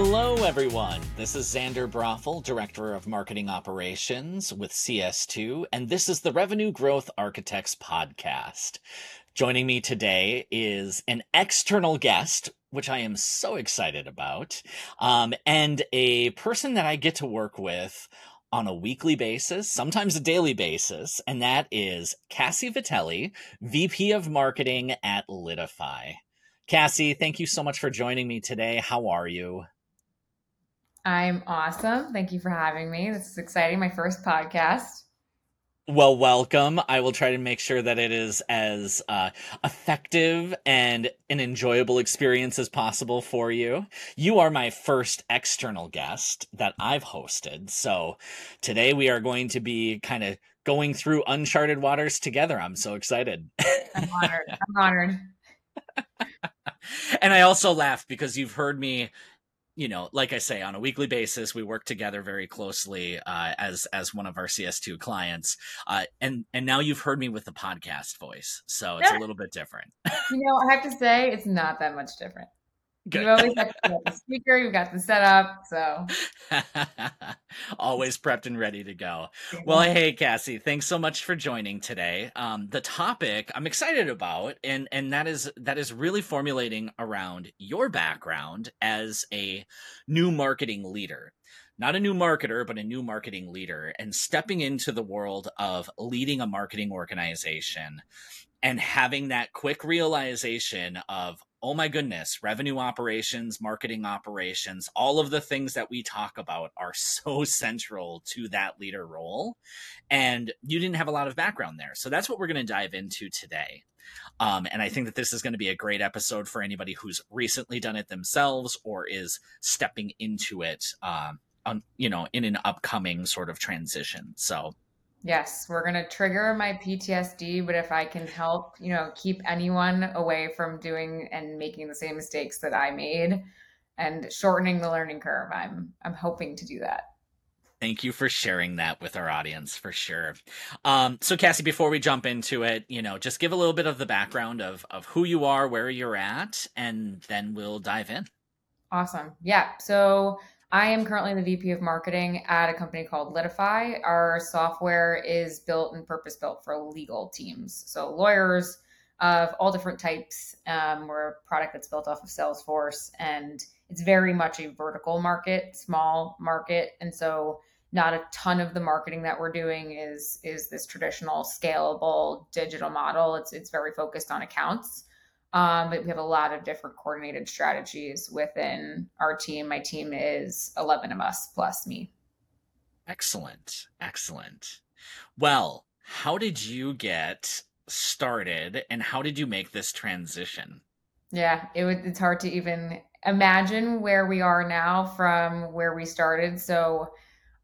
Hello, everyone. This is Xander Brothel, Director of Marketing Operations with CS2, and this is the Revenue Growth Architects podcast. Joining me today is an external guest, which I am so excited about, um, and a person that I get to work with on a weekly basis, sometimes a daily basis, and that is Cassie Vitelli, VP of Marketing at Litify. Cassie, thank you so much for joining me today. How are you? I'm awesome. Thank you for having me. This is exciting. My first podcast. Well, welcome. I will try to make sure that it is as uh, effective and an enjoyable experience as possible for you. You are my first external guest that I've hosted. So today we are going to be kind of going through uncharted waters together. I'm so excited. I'm honored. I'm honored. and I also laugh because you've heard me you know, like I say, on a weekly basis, we work together very closely uh, as as one of our CS2 clients, uh, and and now you've heard me with the podcast voice, so it's a little bit different. you know, I have to say, it's not that much different. Good. You've always got the speaker, you've got the setup, so always prepped and ready to go. Well, hey Cassie, thanks so much for joining today. Um, the topic I'm excited about, and and that is that is really formulating around your background as a new marketing leader not a new marketer, but a new marketing leader, and stepping into the world of leading a marketing organization and having that quick realization of oh my goodness, revenue operations, marketing operations, all of the things that we talk about are so central to that leader role. And you didn't have a lot of background there. So that's what we're going to dive into today. Um, and I think that this is going to be a great episode for anybody who's recently done it themselves or is stepping into it, um, on, you know, in an upcoming sort of transition. So Yes, we're going to trigger my PTSD, but if I can help, you know, keep anyone away from doing and making the same mistakes that I made and shortening the learning curve, I'm I'm hoping to do that. Thank you for sharing that with our audience for sure. Um, so Cassie, before we jump into it, you know, just give a little bit of the background of of who you are, where you're at, and then we'll dive in. Awesome. Yeah. So I am currently the VP of marketing at a company called Litify. Our software is built and purpose built for legal teams. So, lawyers of all different types. Um, we're a product that's built off of Salesforce and it's very much a vertical market, small market. And so, not a ton of the marketing that we're doing is is this traditional scalable digital model. It's it's very focused on accounts. Um, but we have a lot of different coordinated strategies within our team. My team is 11 of us plus me. Excellent. Excellent. Well, how did you get started and how did you make this transition? Yeah, it would, it's hard to even imagine where we are now from where we started. So,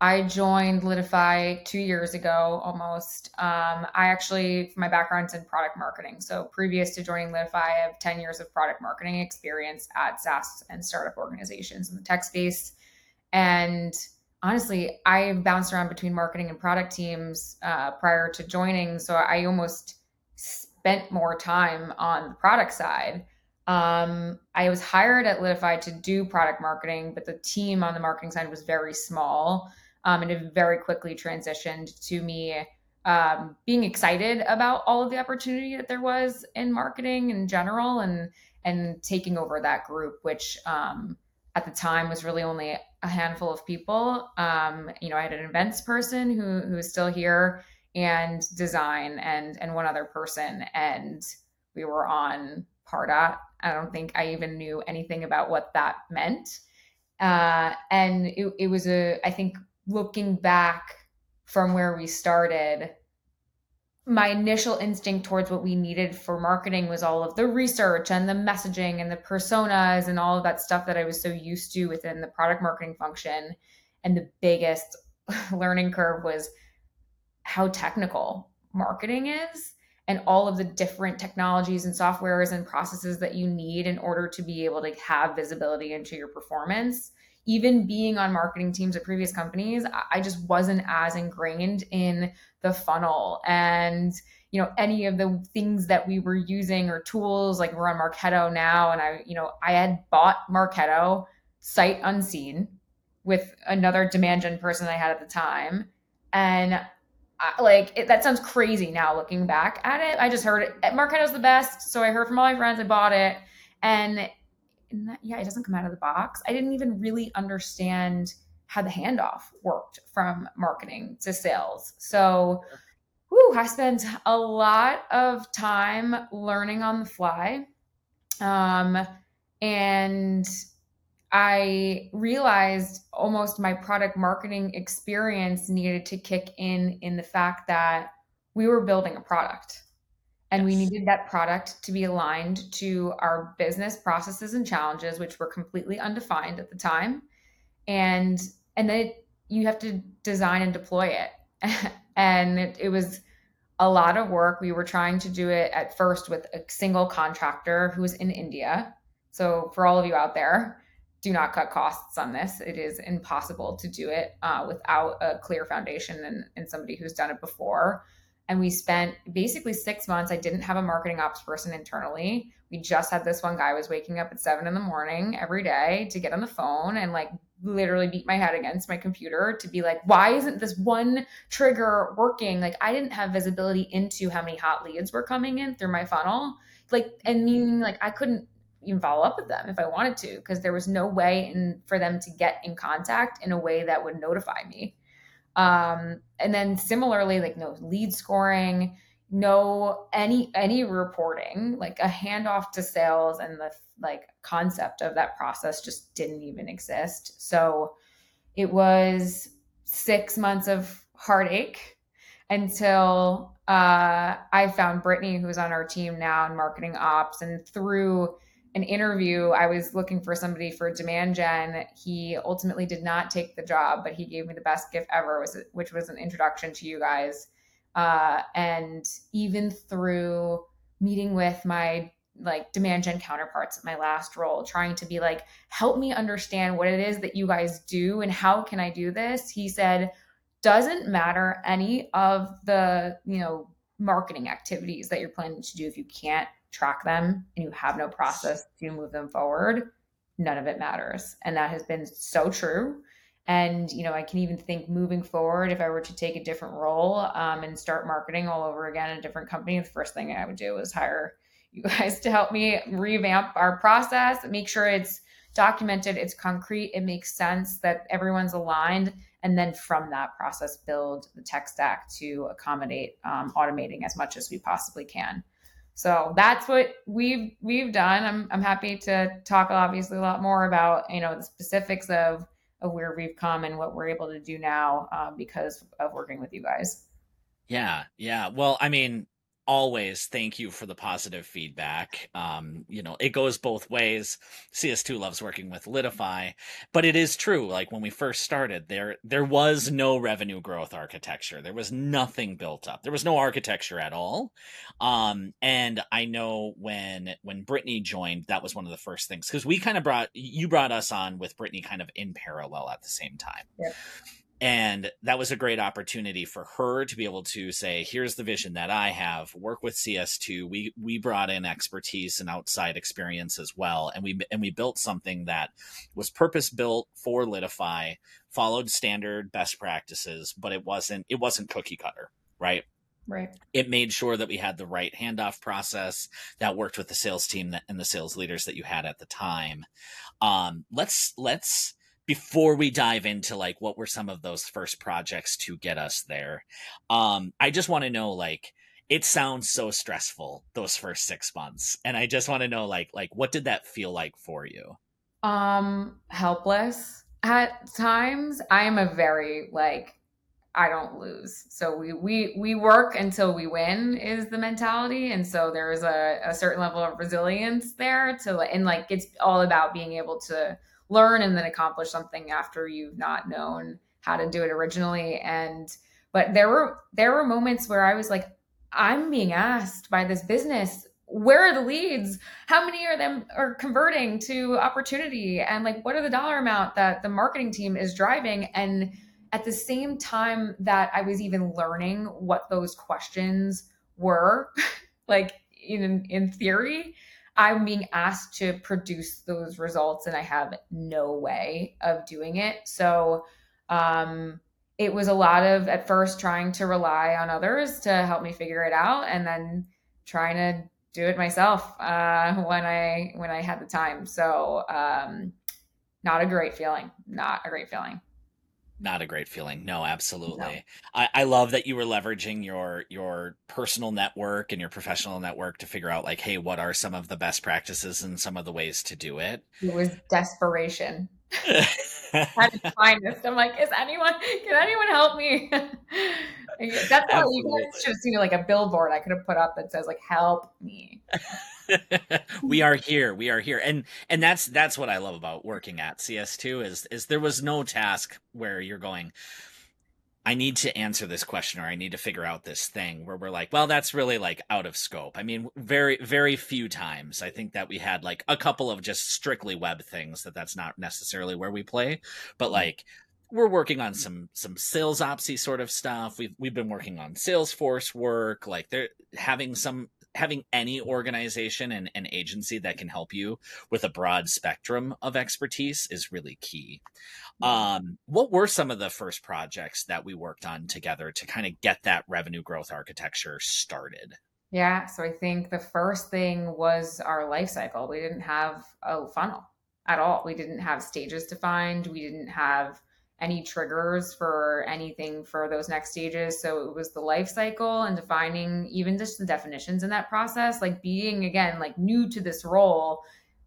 I joined Litify two years ago almost. Um, I actually, my background's in product marketing. So previous to joining Litify, I have 10 years of product marketing experience at SaaS and startup organizations in the tech space. And honestly, I bounced around between marketing and product teams uh, prior to joining. So I almost spent more time on the product side. Um, I was hired at Litify to do product marketing, but the team on the marketing side was very small um, and it very quickly transitioned to me um, being excited about all of the opportunity that there was in marketing in general and and taking over that group which um, at the time was really only a handful of people. Um, you know i had an events person who who is still here and design and and one other person and we were on pardot i don't think i even knew anything about what that meant. Uh, and it, it was a i think looking back from where we started, my initial instinct towards what we needed for marketing was all of the research and the messaging and the personas and all of that stuff that I was so used to within the product marketing function. And the biggest learning curve was how technical marketing is and all of the different technologies and softwares and processes that you need in order to be able to have visibility into your performance even being on marketing teams at previous companies, I just wasn't as ingrained in the funnel and you know any of the things that we were using or tools like we're on Marketo now and I you know I had bought Marketo sight unseen with another demand gen person I had at the time. And I, like it, that sounds crazy now looking back at it. I just heard it. Marketo's the best. So I heard from all my friends. I bought it. And, and that, yeah, it doesn't come out of the box. I didn't even really understand how the handoff worked from marketing to sales. So whew, I spent a lot of time learning on the fly. Um, and I realized almost my product marketing experience needed to kick in in the fact that we were building a product and yes. we needed that product to be aligned to our business processes and challenges which were completely undefined at the time. And and then it, you have to design and deploy it. And it, it was a lot of work. We were trying to do it at first with a single contractor who was in india. So for all of you out there do not cut costs on this. It is impossible to do it uh, without a clear foundation and, and somebody who's done it before and we spent basically six months i didn't have a marketing ops person internally. We just had this one guy was waking up at seven in the morning every day to get on the phone and like literally beat my head against my computer to be like why isn't this one trigger working? Like i didn't have visibility into how many hot leads were coming in through my funnel. Like and meaning like i couldn't even follow up with them if i wanted to because there was no way in for them to get in contact in a way that would notify me um, and then similarly, like no lead scoring, no any any reporting, like a handoff to sales and the like concept of that process just didn't even exist. So it was six months of heartache until uh, I found Brittany, who's on our team now in marketing ops, and through an interview, I was looking for somebody for demand gen. He ultimately did not take the job, but he gave me the best gift ever, which was an introduction to you guys. Uh, and even through meeting with my like demand gen counterparts at my last role, trying to be like, help me understand what it is that you guys do and how can I do this? He said, doesn't matter any of the, you know, marketing activities that you're planning to do if you can't track them and you have no process to move them forward, none of it matters. And that has been so true. And, you know, I can even think moving forward, if I were to take a different role um, and start marketing all over again in a different company, the first thing I would do is hire you guys to help me revamp our process, make sure it's documented, it's concrete, it makes sense that everyone's aligned. And then from that process, build the tech stack to accommodate um, automating as much as we possibly can. So that's what we've we've done. I'm I'm happy to talk obviously a lot more about you know the specifics of of where we've come and what we're able to do now um, because of working with you guys. Yeah, yeah. Well, I mean, always thank you for the positive feedback. Um, you know, it goes both ways. CS2 loves working with Litify, but it is true. Like when we first started, there there was no revenue growth architecture. There was nothing built up. There was no architecture at all. Um, and I know when when Brittany joined, that was one of the first things because we kind of brought you brought us on with Brittany kind of in parallel at the same time. Yeah and that was a great opportunity for her to be able to say here's the vision that i have work with cs2 we we brought in expertise and outside experience as well and we and we built something that was purpose built for litify followed standard best practices but it wasn't it wasn't cookie cutter right Right. It made sure that we had the right handoff process that worked with the sales team and the sales leaders that you had at the time. Um, let's let's before we dive into like what were some of those first projects to get us there um i just want to know like it sounds so stressful those first six months and i just want to know like like what did that feel like for you? Um helpless. At times i am a very like i don't lose. So we we we work until we win is the mentality and so there's a, a certain level of resilience there to and like it's all about being able to learn and then accomplish something after you've not known how to do it originally. And but there were there were moments where i was like i'm being asked by this business where are the leads? How many of them are converting to opportunity? And like what are the dollar amount that the marketing team is driving? And at the same time that i was even learning what those questions were like in in theory I'm being asked to produce those results and I have no way of doing it. So um, it was a lot of at first trying to rely on others to help me figure it out and then trying to do it myself uh, when I when I had the time. So um, not a great feeling. Not a great feeling not a great feeling. No absolutely. No. I, I love that you were leveraging your your personal network and your professional network to figure out like hey what are some of the best practices and some of the ways to do it. It was desperation. I had to find this. I'm like is anyone can anyone help me? That's how you guys should have seen like a billboard i could have put up that says like help me we are here we are here and and that's that's what i love about working at cs2 is is there was no task where you're going i need to answer this question or i need to figure out this thing where we're like well that's really like out of scope i mean very very few times i think that we had like a couple of just strictly web things that that's not necessarily where we play but mm-hmm. like we're working on some some sales opsy sort of stuff. We've we've been working on Salesforce work. Like they're having some having any organization and an agency that can help you with a broad spectrum of expertise is really key. Um, what were some of the first projects that we worked on together to kind of get that revenue growth architecture started? Yeah, so I think the first thing was our life cycle. We didn't have a funnel at all. We didn't have stages defined. We didn't have any triggers for anything for those next stages. So it was the life cycle and defining even just the definitions in that process. Like being again like new to this role,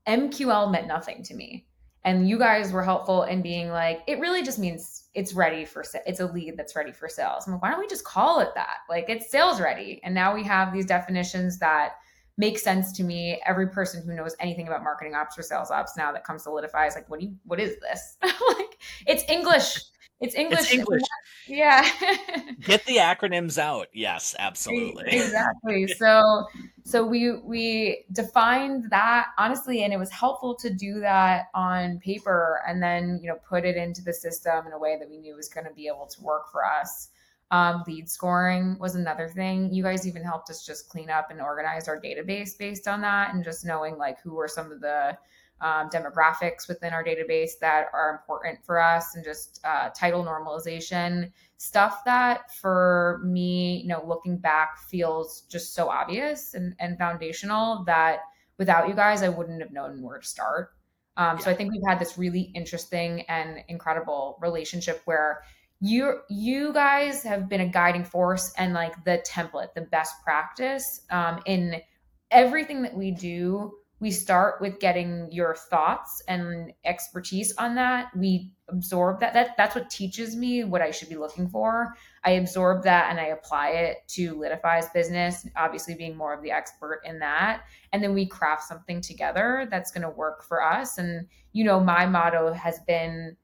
MQL meant nothing to me. And you guys were helpful in being like, it really just means it's ready for it's a lead that's ready for sales. I'm like, why don't we just call it that? Like it's sales ready. And now we have these definitions that makes sense to me. Every person who knows anything about marketing ops or sales ops now that comes to Litify is like, what do you, what is this? like, it's English. It's English. It's English. Yeah. Get the acronyms out. Yes, absolutely. Exactly. So, so we we defined that honestly, and it was helpful to do that on paper, and then you know put it into the system in a way that we knew was going to be able to work for us. Um, lead scoring was another thing. You guys even helped us just clean up and organize our database based on that, and just knowing like who were some of the um, demographics within our database that are important for us, and just uh, title normalization stuff that for me, you know, looking back feels just so obvious and, and foundational that without you guys, I wouldn't have known where to start. Um, yeah. So I think we've had this really interesting and incredible relationship where you you guys have been a guiding force and like the template the best practice um, in everything that we do. We start with getting your thoughts and expertise on that. We absorb that that that's what teaches me what i should be looking for. I absorb that and i apply it to litify's business obviously being more of the expert in that. And then we craft something together that's going to work for us. And you know my motto has been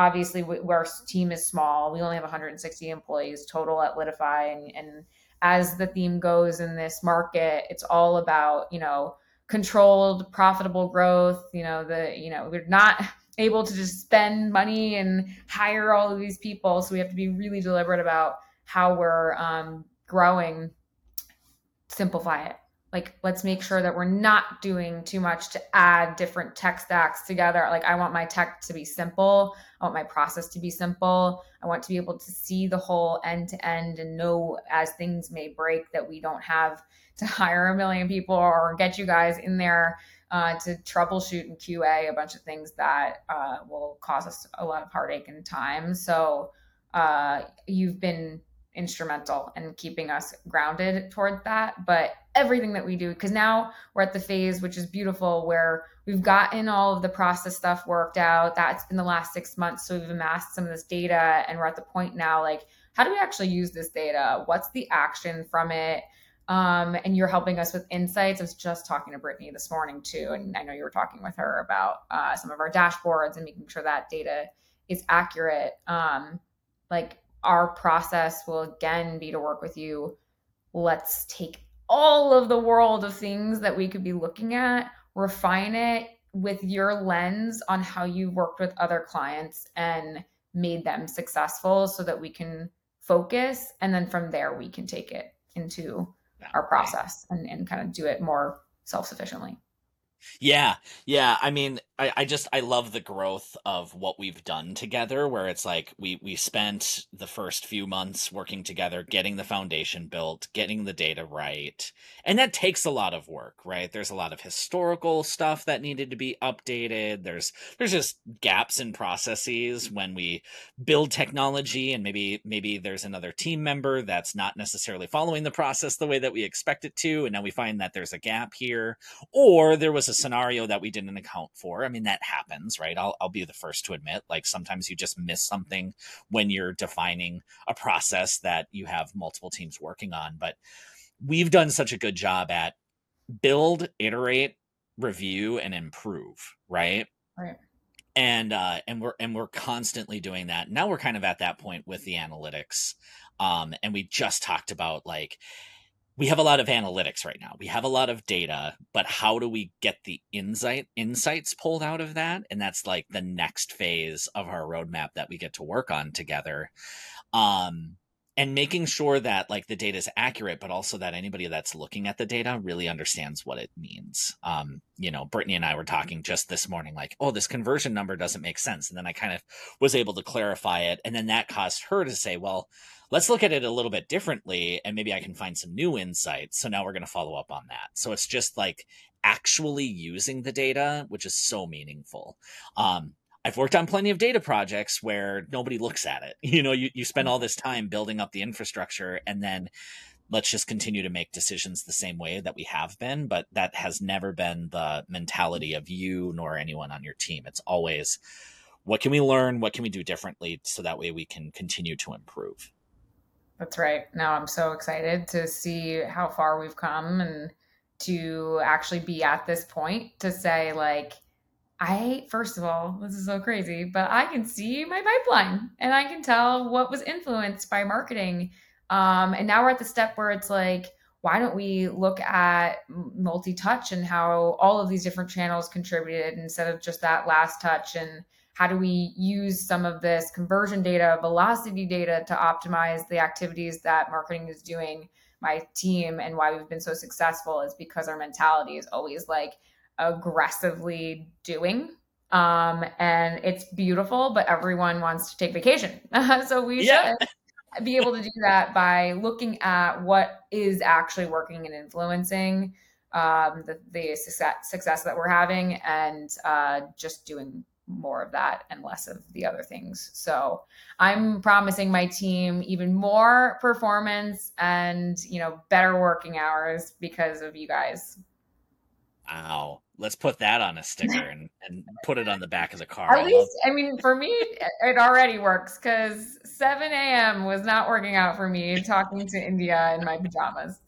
obviously our team is small. We only have 160 employees total at litify and, and as the theme goes in this market it's all about you know controlled profitable growth you know the you know we're not able to just spend money and hire all of these people. So we have to be really deliberate about how we're um, growing. Simplify it like let's make sure that we're not doing too much to add different tech stacks together. Like i want my tech to be simple. I want my process to be simple. I want to be able to see the whole end to end and know as things may break that we don't have to hire a million people or get you guys in there uh, to troubleshoot and qa a bunch of things that uh, will cause us a lot of heartache and time. So uh, you've been instrumental in keeping us grounded toward that. But everything that we do, because now we're at the phase, which is beautiful, where we've gotten all of the process stuff worked out. That's been the last six months. So we've amassed some of this data and we're at the point now, like, how do we actually use this data? What's the action from it? Um, and you're helping us with insights. I was just talking to Brittany this morning too, and I know you were talking with her about uh, some of our dashboards and making sure that data is accurate. Um, like our process will again be to work with you. Let's take all of the world of things that we could be looking at, refine it with your lens on how you worked with other clients and made them successful so that we can focus. And then from there, we can take it into our process and, and kind of do it more self sufficiently. Yeah, yeah. I mean, I, I just I love the growth of what we've done together. Where it's like we we spent the first few months working together, getting the foundation built, getting the data right, and that takes a lot of work, right? There's a lot of historical stuff that needed to be updated. There's there's just gaps in processes when we build technology, and maybe maybe there's another team member that's not necessarily following the process the way that we expect it to, and now we find that there's a gap here, or there was a scenario that we didn't account for. I mean, that happens, right? I'll, I'll be the first to admit, like sometimes you just miss something when you're defining a process that you have multiple teams working on. But we've done such a good job at build, iterate, review, and improve, right? Right. And uh, and we're and we're constantly doing that. Now we're kind of at that point with the analytics. Um, and we just talked about like we have a lot of analytics right now. We have a lot of data, but how do we get the insight insights pulled out of that? And that's like the next phase of our roadmap that we get to work on together. Um, and making sure that like the data is accurate, but also that anybody that's looking at the data really understands what it means. Um, you know, Brittany and I were talking just this morning, like, oh, this conversion number doesn't make sense. And then I kind of was able to clarify it. And then that caused her to say, well, let's look at it a little bit differently and maybe I can find some new insights. So now we're going to follow up on that. So it's just like actually using the data, which is so meaningful. Um, I've worked on plenty of data projects where nobody looks at it. You know, you, you spend mm. all this time building up the infrastructure and then let's just continue to make decisions the same way that we have been. But that has never been the mentality of you nor anyone on your team. It's always what can we learn? What can we do differently so that way we can continue to improve? That's right. Now I'm so excited to see how far we've come and to actually be at this point to say, like, I, first of all, this is so crazy, but I can see my pipeline and I can tell what was influenced by marketing. Um, and now we're at the step where it's like, why don't we look at multi touch and how all of these different channels contributed instead of just that last touch and how do we use some of this conversion data, velocity data to optimize the activities that marketing is doing? My team and why we've been so successful is because our mentality is always like aggressively doing. Um, and it's beautiful, but everyone wants to take vacation. so we yeah. should be able to do that by looking at what is actually working and influencing um, the, the success, success that we're having and uh, just doing more of that and less of the other things. So I'm promising my team even more performance and, you know, better working hours because of you guys. Wow. Let's put that on a sticker and, and put it on the back of the car. At I least, I mean, for me, it already works because 7 a.m. was not working out for me talking to India in my pajamas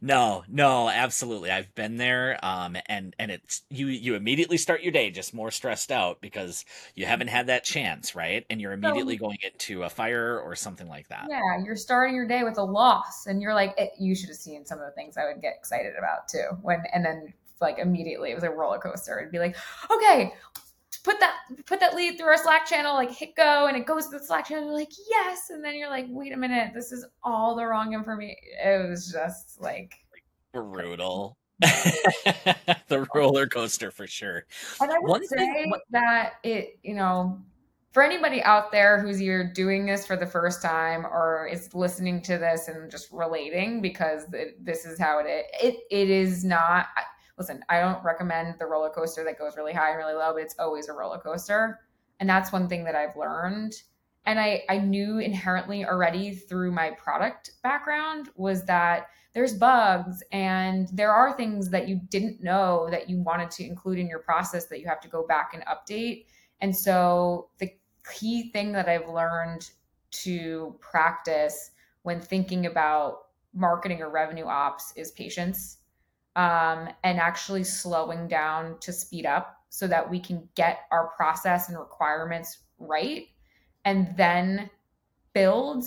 no, no, absolutely. I've been there. Um, and, and it's, you, you immediately start your day just more stressed out because you haven't had that chance, right? And you're immediately so, going into a fire or something like that. Yeah. You're starting your day with a loss and you're like, it, you should have seen some of the things I would get excited about too. When, and then like immediately it was a roller coaster. It'd be like, okay, put that put that lead through our Slack channel, like hit go, and it goes to the Slack channel. Like, yes, and then you're like, wait a minute, this is all the wrong information. It was just like brutal. the roller coaster for sure. And I would One say thing, that it, you know, for anybody out there who's either doing this for the first time or is listening to this and just relating because it, this is how it is, it, it is not listen, I don't recommend the roller coaster that goes really high and really low, but it's always a roller coaster. And that's one thing that I've learned. And I, I knew inherently already through my product background was that there's bugs and there are things that you didn't know that you wanted to include in your process that you have to go back and update. And so the key thing that I've learned to practice when thinking about marketing or revenue ops is patience um, and actually slowing down to speed up so that we can get our process and requirements right and then build,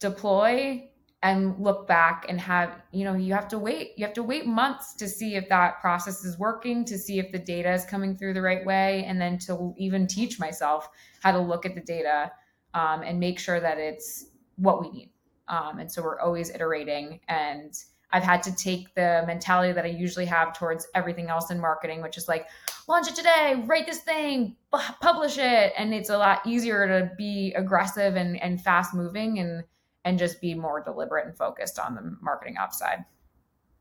deploy, and look back and have you know you have to wait you have to wait months to see if that process is working to see if the data is coming through the right way and then to even teach myself how to look at the data um, and make sure that it's what we need. Um, and so we're always iterating and I've had to take the mentality that I usually have towards everything else in marketing, which is like, launch it today, write this thing, publish it. And it's a lot easier to be aggressive and, and fast moving and, and just be more deliberate and focused on the marketing upside.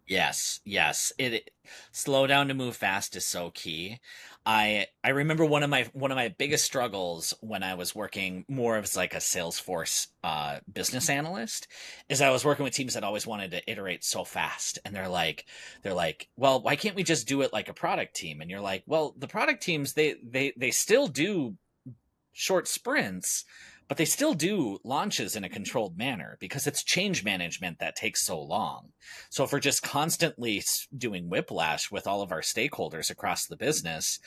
Yes, yes. It, it slow down to move fast is so key. I I remember one of my one of my biggest struggles when I was working more as like a Salesforce uh, business analyst is I was working with teams that always wanted to iterate so fast, and they're like they're like, well, why can't we just do it like a product team? And you're like, well, the product teams they they they still do short sprints but they still do launches in a controlled manner because it's change management that takes so long. So if we're just constantly doing whiplash with all of our stakeholders across the business,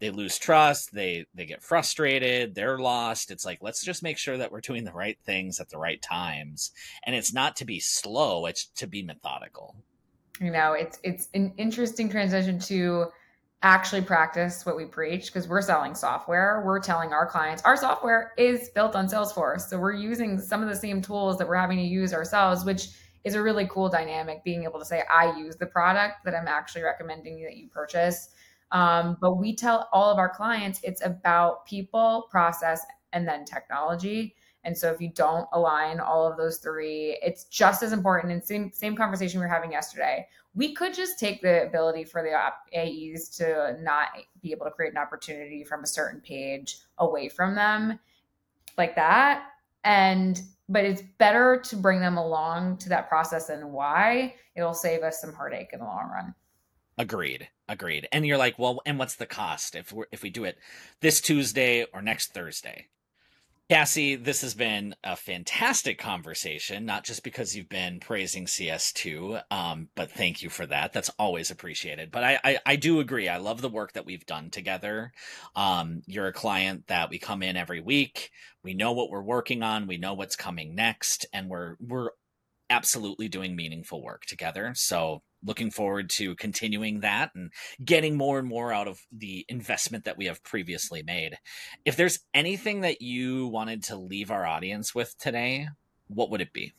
they lose trust, they they get frustrated, they're lost. It's like let's just make sure that we're doing the right things at the right times. And it's not to be slow, it's to be methodical. You know, it's it's an interesting transition to actually practice what we preach because we're selling software. We're telling our clients our software is built on Salesforce. So we're using some of the same tools that we're having to use ourselves, which is a really cool dynamic being able to say, I use the product that I'm actually recommending that you purchase. Um, but we tell all of our clients it's about people, process, and then technology. And so if you don't align all of those three, it's just as important. And same same conversation we were having yesterday. We could just take the ability for the AEs to not be able to create an opportunity from a certain page away from them like that. And but it's better to bring them along to that process and why it'll save us some heartache in the long run. Agreed. Agreed. And you're like, well, and what's the cost if we if we do it this Tuesday or next Thursday? Cassie, this has been a fantastic conversation, not just because you've been praising CS2, um, but thank you for that. That's always appreciated. But I, I, I do agree. I love the work that we've done together. Um, you're a client that we come in every week. We know what we're working on. We know what's coming next, and we're we're absolutely doing meaningful work together. So looking forward to continuing that and getting more and more out of the investment that we have previously made. If there's anything that you wanted to leave our audience with today, what would it be?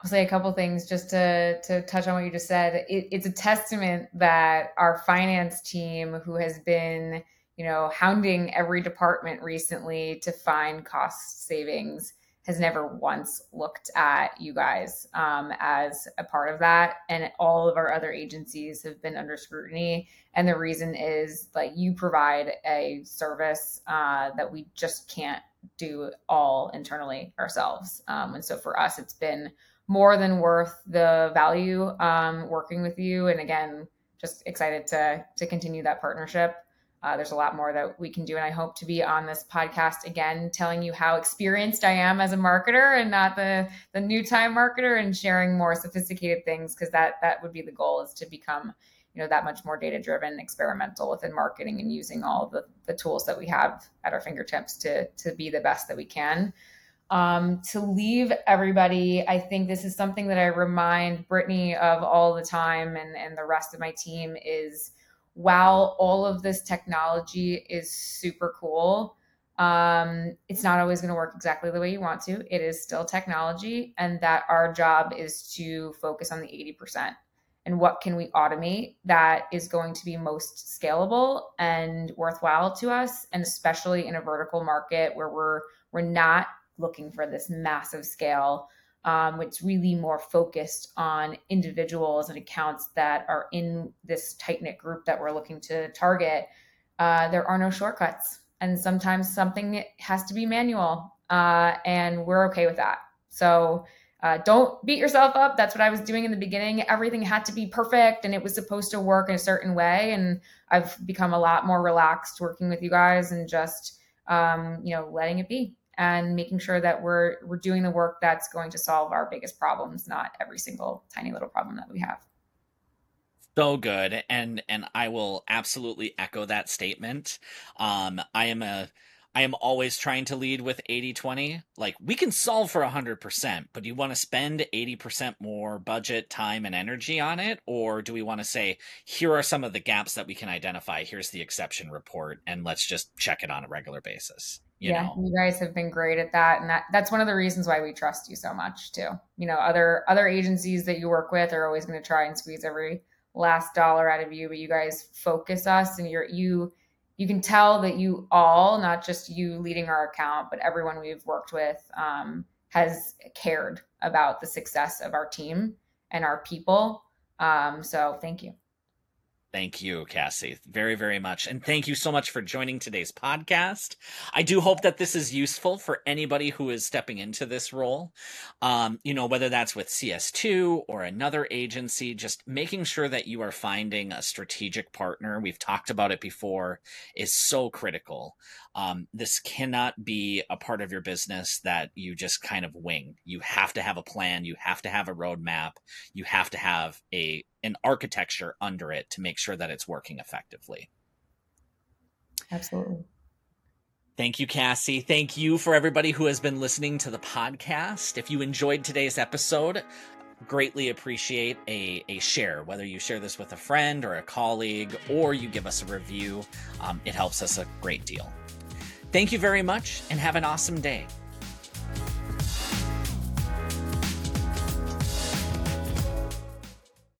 I'll say a couple things just to to touch on what you just said. It, it's a testament that our finance team, who has been you know hounding every department recently to find cost savings, has never once looked at you guys um, as a part of that. And all of our other agencies have been under scrutiny. And the reason is like you provide a service uh, that we just can't do all internally ourselves. Um, and so for us, it's been more than worth the value um, working with you. And again, just excited to to continue that partnership. Uh, there's a lot more that we can do. And I hope to be on this podcast again, telling you how experienced I am as a marketer and not the, the new time marketer and sharing more sophisticated things. Cause that, that would be the goal is to become, you know, that much more data driven, experimental within marketing and using all the, the tools that we have at our fingertips to, to be the best that we can. Um, to leave everybody, I think this is something that I remind Brittany of all the time and, and the rest of my team is, while all of this technology is super cool, um, it's not always going to work exactly the way you want to. It is still technology, and that our job is to focus on the 80%. And what can we automate that is going to be most scalable and worthwhile to us, and especially in a vertical market where we're we're not looking for this massive scale um, it's really more focused on individuals and accounts that are in this tight knit group that we're looking to target. Uh, there are no shortcuts, and sometimes something has to be manual, uh, and we're okay with that. So uh, don't beat yourself up. That's what I was doing in the beginning. Everything had to be perfect, and it was supposed to work in a certain way. And I've become a lot more relaxed working with you guys and just um, you know letting it be and making sure that we're we're doing the work that's going to solve our biggest problems, not every single tiny little problem that we have. So good, and and I will absolutely echo that statement. Um, I am a I am always trying to lead with 80 20. Like, we can solve for 100%, but do you want to spend 80% more budget, time, and energy on it? Or do we want to say, here are some of the gaps that we can identify? Here's the exception report, and let's just check it on a regular basis? You yeah, know? you guys have been great at that, and that that's one of the reasons why we trust you so much too. You know, other other agencies that you work with are always going to try and squeeze every last dollar out of you, but you guys focus us, and you're you you can tell that you all, not just you leading our account, but everyone we've worked with, um, has cared about the success of our team and our people. Um, so thank you. Thank you, Cassie, very, very much. And thank you so much for joining today's podcast. I do hope that this is useful for anybody who is stepping into this role. Um, you know, whether that's with CS2 or another agency, just making sure that you are finding a strategic partner. We've talked about it before is so critical. Um, this cannot be a part of your business that you just kind of wing. You have to have a plan. You have to have a roadmap. You have to have a an architecture under it to make sure that it's working effectively. Absolutely. Thank you, Cassie. Thank you for everybody who has been listening to the podcast. If you enjoyed today's episode, greatly appreciate a, a share, whether you share this with a friend or a colleague, or you give us a review. Um, it helps us a great deal. Thank you very much and have an awesome day.